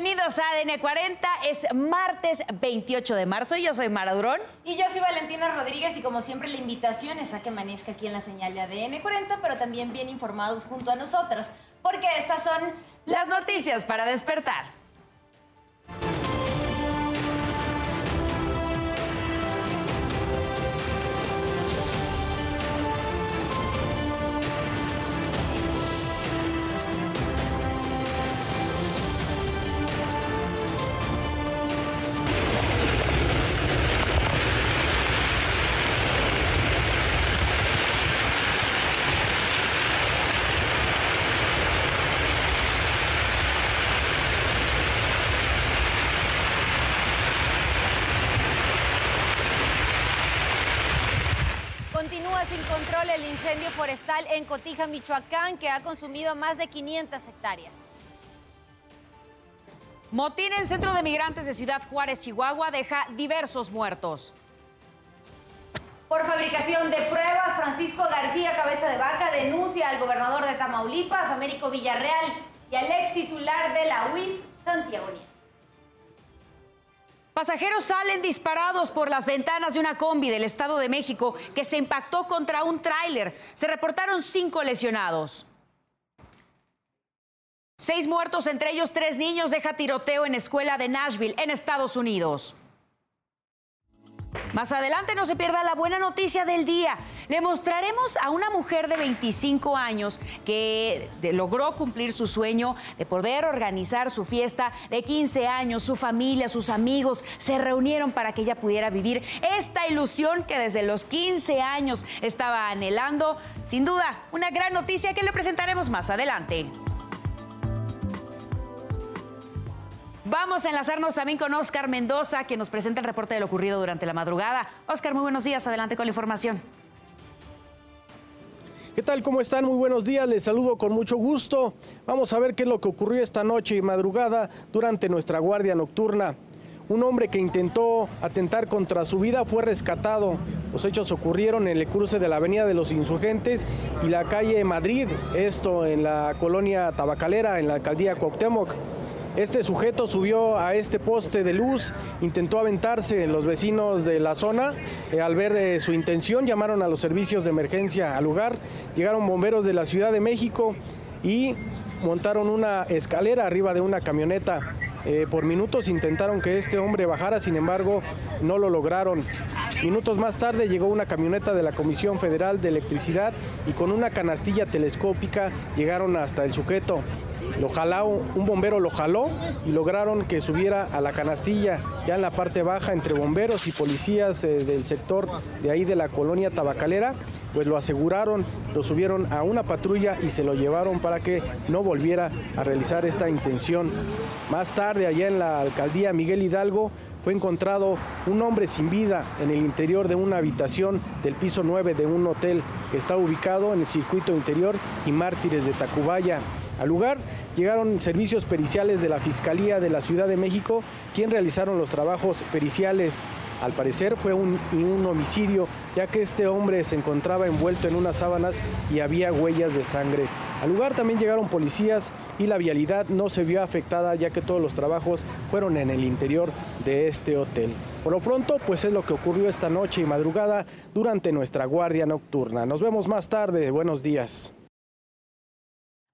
Bienvenidos a ADN 40. Es martes 28 de marzo. Yo soy Mara Durón. Y yo soy Valentina Rodríguez. Y como siempre, la invitación es a que amanezca aquí en la señal de ADN 40, pero también bien informados junto a nosotras, porque estas son las noticias para despertar. Forestal en Cotija, Michoacán, que ha consumido más de 500 hectáreas. Motín en centro de migrantes de Ciudad Juárez, Chihuahua, deja diversos muertos. Por fabricación de pruebas, Francisco García Cabeza de Vaca denuncia al gobernador de Tamaulipas, Américo Villarreal, y al ex titular de la UIF, Santiago Nieto. Pasajeros salen disparados por las ventanas de una combi del Estado de México que se impactó contra un tráiler. Se reportaron cinco lesionados. Seis muertos, entre ellos tres niños, deja tiroteo en escuela de Nashville, en Estados Unidos. Más adelante no se pierda la buena noticia del día. Le mostraremos a una mujer de 25 años que logró cumplir su sueño de poder organizar su fiesta de 15 años. Su familia, sus amigos se reunieron para que ella pudiera vivir esta ilusión que desde los 15 años estaba anhelando. Sin duda, una gran noticia que le presentaremos más adelante. Vamos a enlazarnos también con Oscar Mendoza, que nos presenta el reporte de lo ocurrido durante la madrugada. Oscar, muy buenos días. Adelante con la información. ¿Qué tal? ¿Cómo están? Muy buenos días. Les saludo con mucho gusto. Vamos a ver qué es lo que ocurrió esta noche y madrugada durante nuestra guardia nocturna. Un hombre que intentó atentar contra su vida fue rescatado. Los hechos ocurrieron en el cruce de la Avenida de los Insurgentes y la calle Madrid, esto en la colonia tabacalera, en la alcaldía Cuauhtémoc. Este sujeto subió a este poste de luz, intentó aventarse. Los vecinos de la zona, eh, al ver eh, su intención, llamaron a los servicios de emergencia al lugar. Llegaron bomberos de la Ciudad de México y montaron una escalera arriba de una camioneta. Eh, por minutos intentaron que este hombre bajara, sin embargo, no lo lograron. Minutos más tarde llegó una camioneta de la Comisión Federal de Electricidad y con una canastilla telescópica llegaron hasta el sujeto lo jaló, un bombero lo jaló y lograron que subiera a la canastilla, ya en la parte baja entre bomberos y policías eh, del sector de ahí de la colonia tabacalera, pues lo aseguraron, lo subieron a una patrulla y se lo llevaron para que no volviera a realizar esta intención. Más tarde, allá en la alcaldía Miguel Hidalgo, fue encontrado un hombre sin vida en el interior de una habitación del piso 9 de un hotel que está ubicado en el circuito interior y mártires de Tacubaya. Al lugar llegaron servicios periciales de la Fiscalía de la Ciudad de México, quien realizaron los trabajos periciales. Al parecer fue un, un, homicidio, ya que este hombre se encontraba envuelto en unas sábanas y había huellas de sangre. Al lugar también llegaron policías y la vialidad no se vio afectada, ya que todos los trabajos fueron en el interior de este hotel. Por lo pronto, pues es lo que ocurrió esta noche y madrugada durante nuestra guardia nocturna. Nos vemos más tarde. Buenos días.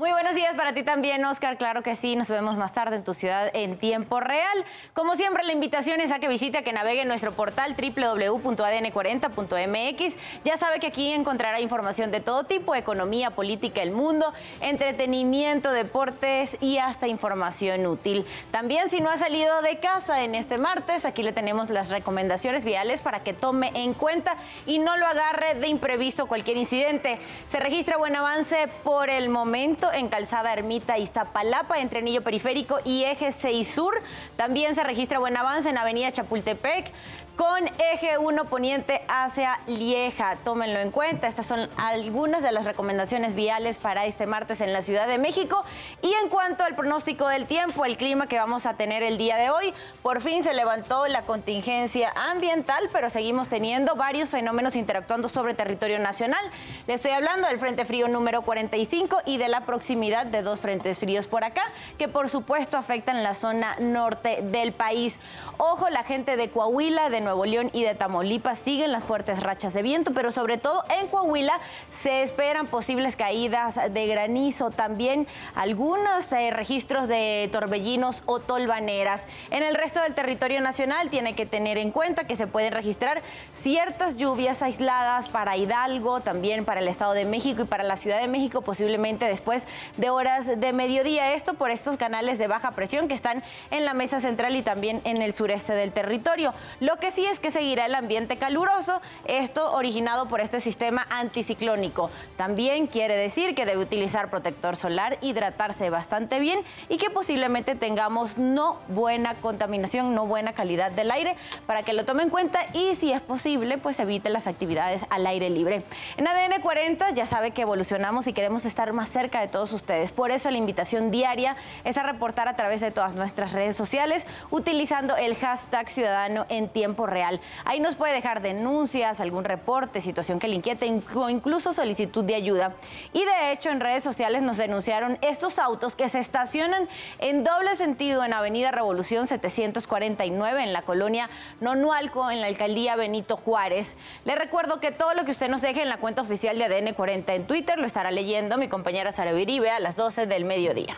Muy buenos días para ti también, Oscar. Claro que sí, nos vemos más tarde en tu ciudad en tiempo real. Como siempre, la invitación es a que visite, a que navegue en nuestro portal www.adn40.mx. Ya sabe que aquí encontrará información de todo tipo, economía, política, el mundo, entretenimiento, deportes y hasta información útil. También si no ha salido de casa en este martes, aquí le tenemos las recomendaciones viales para que tome en cuenta y no lo agarre de imprevisto cualquier incidente. Se registra buen avance por el momento en Calzada Ermita Iztapalapa, entre Anillo Periférico y Eje 6 Sur. También se registra buen avance en Avenida Chapultepec con eje 1 poniente hacia Lieja. Tómenlo en cuenta. Estas son algunas de las recomendaciones viales para este martes en la Ciudad de México. Y en cuanto al pronóstico del tiempo, el clima que vamos a tener el día de hoy, por fin se levantó la contingencia ambiental, pero seguimos teniendo varios fenómenos interactuando sobre territorio nacional. Le estoy hablando del Frente Frío número 45 y de la proximidad de dos frentes fríos por acá, que por supuesto afectan la zona norte del país. Ojo, la gente de Coahuila, de Nuevo León y de Tamaulipas siguen las fuertes rachas de viento, pero sobre todo en Coahuila se esperan posibles caídas de granizo, también algunos eh, registros de torbellinos o tolvaneras. En el resto del territorio nacional tiene que tener en cuenta que se pueden registrar ciertas lluvias aisladas para Hidalgo, también para el Estado de México y para la Ciudad de México, posiblemente después de horas de mediodía. Esto por estos canales de baja presión que están en la mesa central y también en el sureste del territorio. Lo que sí es que seguirá el ambiente caluroso, esto originado por este sistema anticiclónico. También quiere decir que debe utilizar protector solar, hidratarse bastante bien y que posiblemente tengamos no buena contaminación, no buena calidad del aire para que lo tome en cuenta y si es posible, pues evite las actividades al aire libre. En ADN 40 ya sabe que evolucionamos y queremos estar más cerca de todos ustedes. Por eso la invitación diaria es a reportar a través de todas nuestras redes sociales utilizando el hashtag ciudadano en tiempo real. Ahí nos puede dejar denuncias, algún reporte, situación que le inquiete o incluso solicitud de ayuda. Y de hecho en redes sociales nos denunciaron estos autos que se estacionan en doble sentido en Avenida Revolución 749 en la colonia Nonualco en la alcaldía Benito Juárez. Le recuerdo que todo lo que usted nos deje en la cuenta oficial de ADN 40 en Twitter lo estará leyendo mi compañera Sara Viribe a las 12 del mediodía.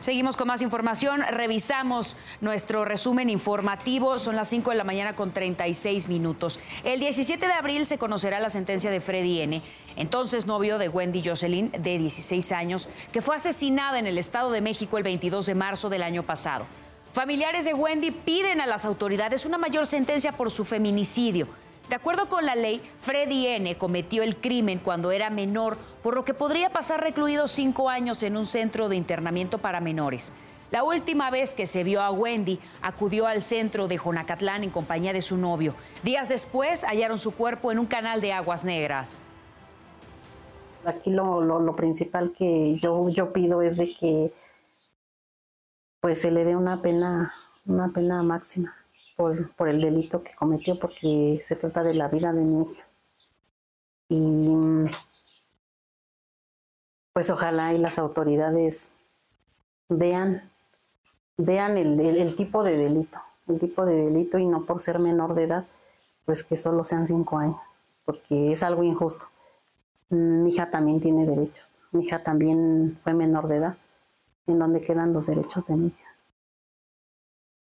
Seguimos con más información. Revisamos nuestro resumen informativo. Son las 5 de la mañana con 36 minutos. El 17 de abril se conocerá la sentencia de Freddy N., entonces novio de Wendy Jocelyn, de 16 años, que fue asesinada en el Estado de México el 22 de marzo del año pasado. Familiares de Wendy piden a las autoridades una mayor sentencia por su feminicidio. De acuerdo con la ley, Freddy N. cometió el crimen cuando era menor, por lo que podría pasar recluido cinco años en un centro de internamiento para menores. La última vez que se vio a Wendy, acudió al centro de Jonacatlán en compañía de su novio. Días después hallaron su cuerpo en un canal de aguas negras. Aquí lo, principal que yo, yo pido es de que pues se le dé una pena, una pena máxima por, el delito que cometió, porque se trata de la vida de mi hija. Y pues ojalá y las autoridades vean, vean el, el, tipo de delito, el tipo de delito y no por ser menor de edad, pues que solo sean cinco años, porque es algo injusto. Mi hija también tiene derechos, mi hija también fue menor de edad, en donde quedan los derechos de mi hija.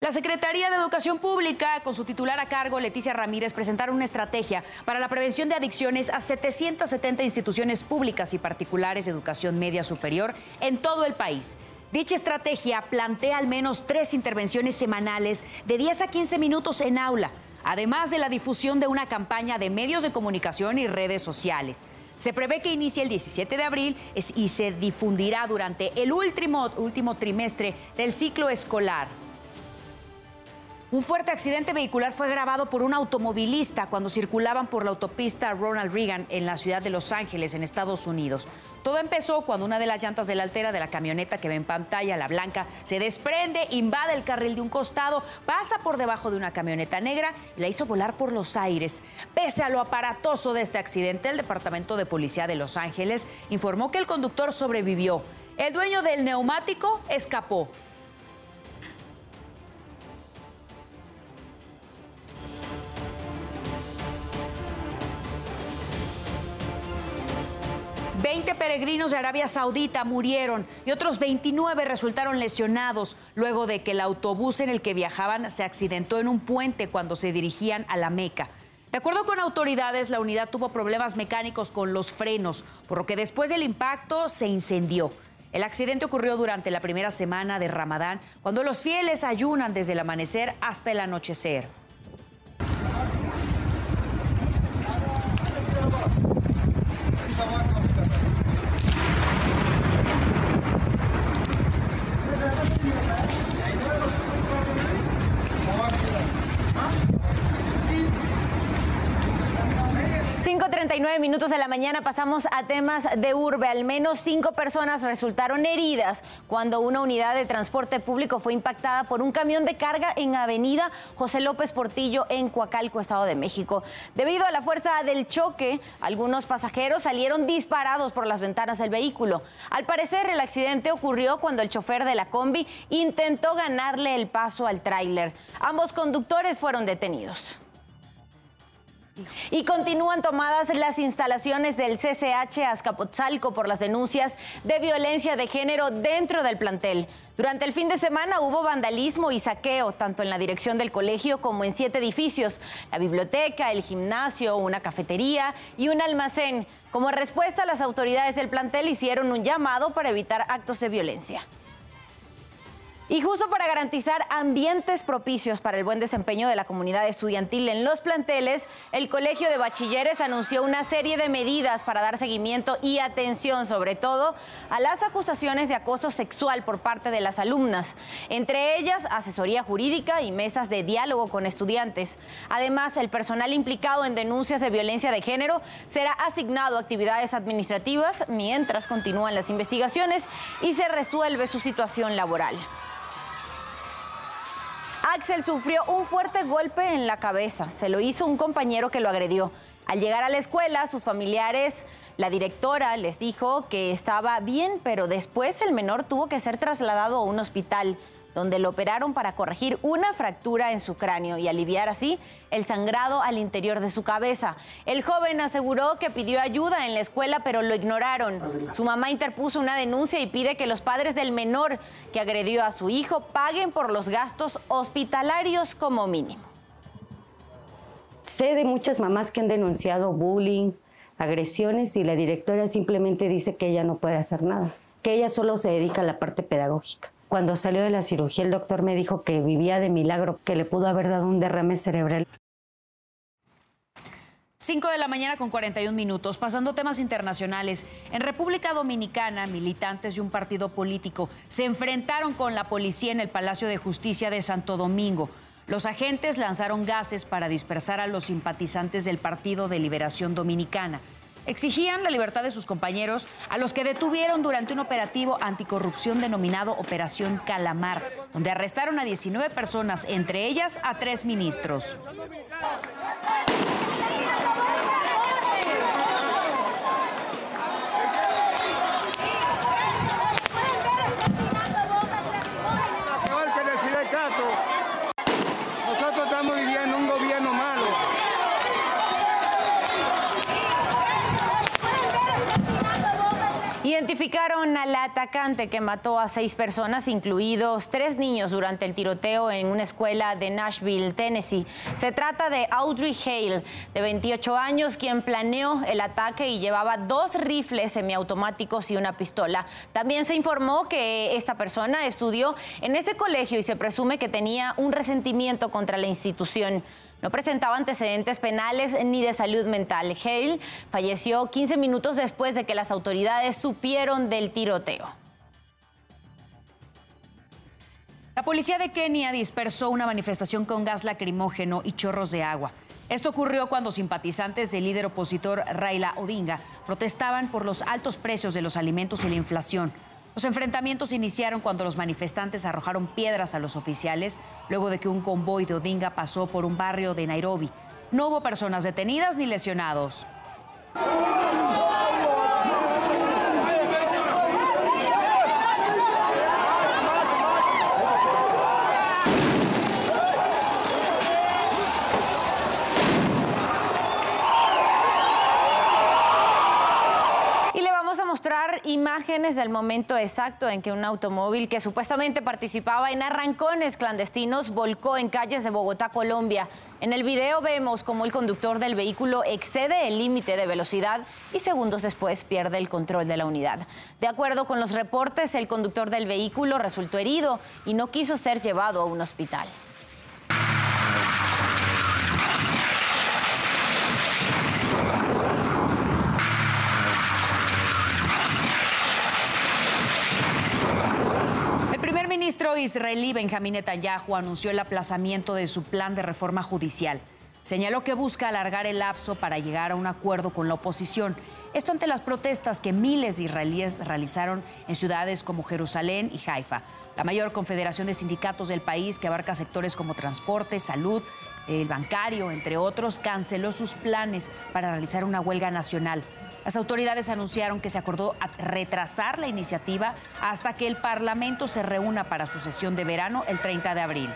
La Secretaría de Educación Pública, con su titular a cargo, Leticia Ramírez, presentaron una estrategia para la prevención de adicciones a 770 instituciones públicas y particulares de educación media superior en todo el país. Dicha estrategia plantea al menos tres intervenciones semanales de 10 a 15 minutos en aula, además de la difusión de una campaña de medios de comunicación y redes sociales. Se prevé que inicie el 17 de abril y se difundirá durante el último, último trimestre del ciclo escolar. Un fuerte accidente vehicular fue grabado por un automovilista cuando circulaban por la autopista Ronald Reagan en la ciudad de Los Ángeles, en Estados Unidos. Todo empezó cuando una de las llantas delantera de la camioneta que ve en pantalla, la blanca, se desprende, invade el carril de un costado, pasa por debajo de una camioneta negra y la hizo volar por los aires. Pese a lo aparatoso de este accidente, el Departamento de Policía de Los Ángeles informó que el conductor sobrevivió. El dueño del neumático escapó. 20 peregrinos de Arabia Saudita murieron y otros 29 resultaron lesionados luego de que el autobús en el que viajaban se accidentó en un puente cuando se dirigían a la Meca. De acuerdo con autoridades, la unidad tuvo problemas mecánicos con los frenos, por lo que después del impacto se incendió. El accidente ocurrió durante la primera semana de Ramadán, cuando los fieles ayunan desde el amanecer hasta el anochecer. 5.37 49 minutos de la mañana pasamos a temas de urbe. Al menos cinco personas resultaron heridas cuando una unidad de transporte público fue impactada por un camión de carga en Avenida José López Portillo en Coacalco, Estado de México. Debido a la fuerza del choque, algunos pasajeros salieron disparados por las ventanas del vehículo. Al parecer, el accidente ocurrió cuando el chofer de la combi intentó ganarle el paso al tráiler. Ambos conductores fueron detenidos. Y continúan tomadas las instalaciones del CCH Azcapotzalco por las denuncias de violencia de género dentro del plantel. Durante el fin de semana hubo vandalismo y saqueo, tanto en la dirección del colegio como en siete edificios, la biblioteca, el gimnasio, una cafetería y un almacén. Como respuesta, las autoridades del plantel hicieron un llamado para evitar actos de violencia. Y justo para garantizar ambientes propicios para el buen desempeño de la comunidad estudiantil en los planteles, el Colegio de Bachilleres anunció una serie de medidas para dar seguimiento y atención, sobre todo, a las acusaciones de acoso sexual por parte de las alumnas, entre ellas asesoría jurídica y mesas de diálogo con estudiantes. Además, el personal implicado en denuncias de violencia de género será asignado a actividades administrativas mientras continúan las investigaciones y se resuelve su situación laboral. Axel sufrió un fuerte golpe en la cabeza. Se lo hizo un compañero que lo agredió. Al llegar a la escuela, sus familiares, la directora les dijo que estaba bien, pero después el menor tuvo que ser trasladado a un hospital donde lo operaron para corregir una fractura en su cráneo y aliviar así el sangrado al interior de su cabeza. El joven aseguró que pidió ayuda en la escuela, pero lo ignoraron. Su mamá interpuso una denuncia y pide que los padres del menor que agredió a su hijo paguen por los gastos hospitalarios como mínimo. Sé de muchas mamás que han denunciado bullying, agresiones y la directora simplemente dice que ella no puede hacer nada, que ella solo se dedica a la parte pedagógica. Cuando salió de la cirugía, el doctor me dijo que vivía de milagro, que le pudo haber dado un derrame cerebral. 5 de la mañana con 41 minutos, pasando temas internacionales. En República Dominicana, militantes de un partido político se enfrentaron con la policía en el Palacio de Justicia de Santo Domingo. Los agentes lanzaron gases para dispersar a los simpatizantes del Partido de Liberación Dominicana exigían la libertad de sus compañeros, a los que detuvieron durante un operativo anticorrupción denominado Operación Calamar, donde arrestaron a 19 personas, entre ellas a tres ministros. Identificaron al atacante que mató a seis personas, incluidos tres niños, durante el tiroteo en una escuela de Nashville, Tennessee. Se trata de Audrey Hale, de 28 años, quien planeó el ataque y llevaba dos rifles semiautomáticos y una pistola. También se informó que esta persona estudió en ese colegio y se presume que tenía un resentimiento contra la institución. No presentaba antecedentes penales ni de salud mental. Hale falleció 15 minutos después de que las autoridades supieron del tiroteo. La policía de Kenia dispersó una manifestación con gas lacrimógeno y chorros de agua. Esto ocurrió cuando simpatizantes del líder opositor Raila Odinga protestaban por los altos precios de los alimentos y la inflación. Los enfrentamientos iniciaron cuando los manifestantes arrojaron piedras a los oficiales luego de que un convoy de Odinga pasó por un barrio de Nairobi. No hubo personas detenidas ni lesionados. Imágenes del momento exacto en que un automóvil que supuestamente participaba en arrancones clandestinos volcó en calles de Bogotá, Colombia. En el video vemos cómo el conductor del vehículo excede el límite de velocidad y segundos después pierde el control de la unidad. De acuerdo con los reportes, el conductor del vehículo resultó herido y no quiso ser llevado a un hospital. Israelí Benjamín Netanyahu anunció el aplazamiento de su plan de reforma judicial. señaló que busca alargar el lapso para llegar a un acuerdo con la oposición. Esto ante las protestas que miles de israelíes realizaron en ciudades como Jerusalén y Haifa. La mayor confederación de sindicatos del país, que abarca sectores como transporte, salud, el bancario, entre otros, canceló sus planes para realizar una huelga nacional. Las autoridades anunciaron que se acordó retrasar la iniciativa hasta que el Parlamento se reúna para su sesión de verano el 30 de abril.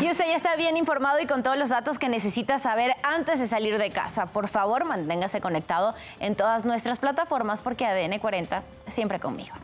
Y usted ya está bien informado y con todos los datos que necesita saber antes de salir de casa. Por favor, manténgase conectado en todas nuestras plataformas porque ADN 40 siempre conmigo.